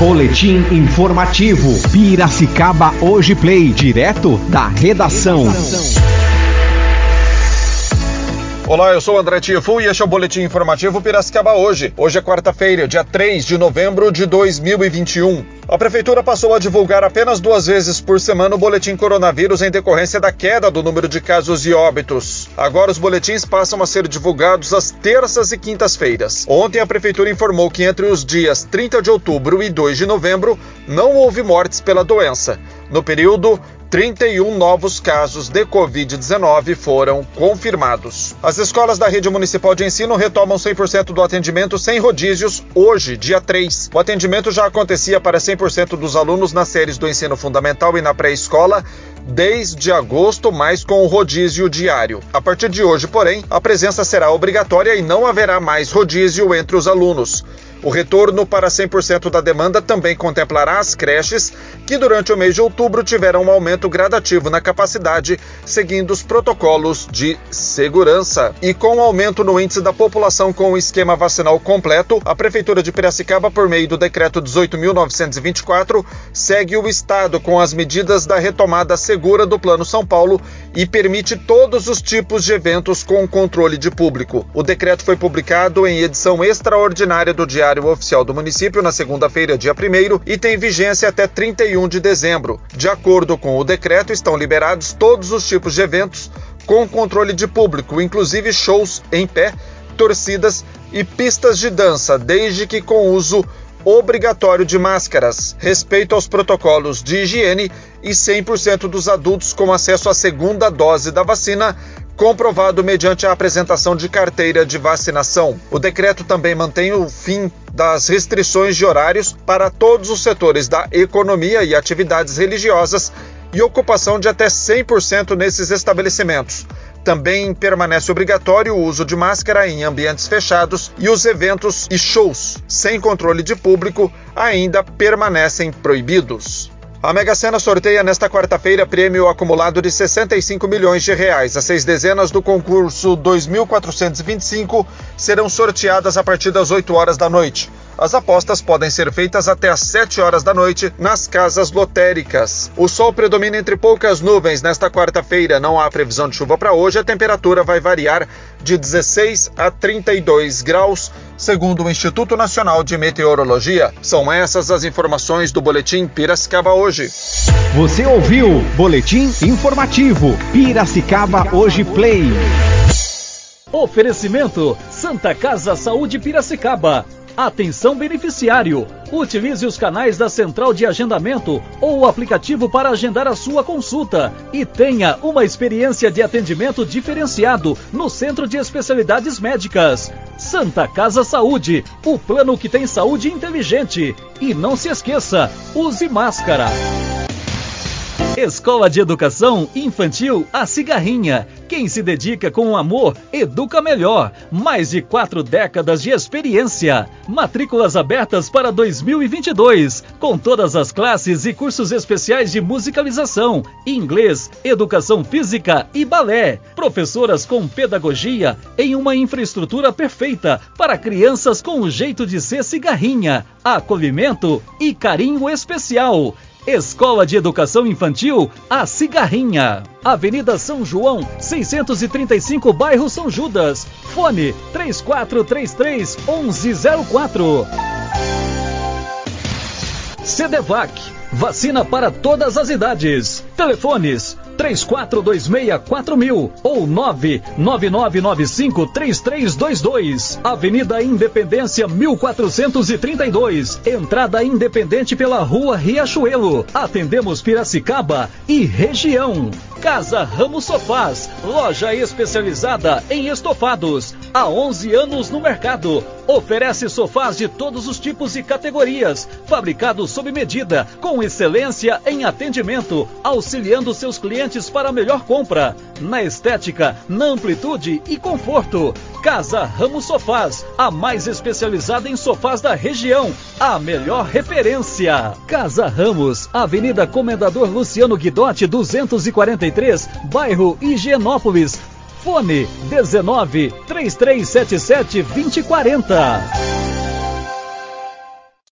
Boletim informativo. Piracicaba Hoje Play, direto da redação. Olá, eu sou André Tifo e este é o Boletim Informativo Piracicaba Hoje. Hoje é quarta-feira, dia 3 de novembro de 2021. A Prefeitura passou a divulgar apenas duas vezes por semana o boletim coronavírus em decorrência da queda do número de casos e óbitos. Agora os boletins passam a ser divulgados às terças e quintas-feiras. Ontem a Prefeitura informou que entre os dias 30 de outubro e 2 de novembro não houve mortes pela doença. No período, 31 novos casos de Covid-19 foram confirmados. As escolas da rede municipal de ensino retomam 100% do atendimento sem rodízios hoje, dia 3. O atendimento já acontecia para 100% dos alunos nas séries do ensino fundamental e na pré-escola desde agosto, mas com o rodízio diário. A partir de hoje, porém, a presença será obrigatória e não haverá mais rodízio entre os alunos. O retorno para 100% da demanda também contemplará as creches, que durante o mês de outubro tiveram um aumento gradativo na capacidade, seguindo os protocolos de segurança. E com o aumento no índice da população com o esquema vacinal completo, a Prefeitura de Piracicaba, por meio do decreto 18.924, segue o Estado com as medidas da retomada segura do Plano São Paulo e permite todos os tipos de eventos com controle de público. O decreto foi publicado em edição extraordinária do Diário Diário Oficial do Município na segunda-feira, dia 1 e tem vigência até 31 de dezembro. De acordo com o decreto, estão liberados todos os tipos de eventos com controle de público, inclusive shows em pé, torcidas e pistas de dança, desde que com uso obrigatório de máscaras, respeito aos protocolos de higiene e 100% dos adultos com acesso à segunda dose da vacina comprovado mediante a apresentação de carteira de vacinação. O decreto também mantém o fim das restrições de horários para todos os setores da economia e atividades religiosas e ocupação de até 100% nesses estabelecimentos. Também permanece obrigatório o uso de máscara em ambientes fechados e os eventos e shows sem controle de público ainda permanecem proibidos. A Mega Sena sorteia nesta quarta-feira prêmio acumulado de 65 milhões de reais. As seis dezenas do concurso 2425 serão sorteadas a partir das 8 horas da noite. As apostas podem ser feitas até às 7 horas da noite nas casas lotéricas. O sol predomina entre poucas nuvens nesta quarta-feira. Não há previsão de chuva para hoje. A temperatura vai variar de 16 a 32 graus, segundo o Instituto Nacional de Meteorologia. São essas as informações do Boletim Piracicaba hoje. Você ouviu Boletim Informativo Piracicaba Hoje Play. Oferecimento Santa Casa Saúde Piracicaba Atenção beneficiário! Utilize os canais da Central de Agendamento ou o aplicativo para agendar a sua consulta e tenha uma experiência de atendimento diferenciado no Centro de Especialidades Médicas. Santa Casa Saúde, o plano que tem saúde inteligente. E não se esqueça, use máscara. Escola de Educação Infantil A Cigarrinha. Quem se dedica com amor, educa melhor. Mais de quatro décadas de experiência. Matrículas abertas para 2022, com todas as classes e cursos especiais de musicalização, inglês, educação física e balé. Professoras com pedagogia em uma infraestrutura perfeita para crianças com o jeito de ser cigarrinha, acolhimento e carinho especial. Escola de Educação Infantil, A Cigarrinha. Avenida São João, 635, bairro São Judas. Fone 3433 1104. Cedevac, vacina para todas as idades. Telefones 34264000 ou 999953322. Avenida Independência 1432. Entrada Independente pela Rua Riachuelo. Atendemos Piracicaba e região. Casa Ramos Sofás, loja especializada em estofados. Há 11 anos no mercado. Oferece sofás de todos os tipos e categorias, fabricados sob medida, com excelência em atendimento, auxiliando seus clientes para a melhor compra. Na estética, na amplitude e conforto. Casa Ramos Sofás, a mais especializada em sofás da região, a melhor referência. Casa Ramos, Avenida Comendador Luciano Guidotti 243, bairro Higienópolis. Fone 19 3377 2040.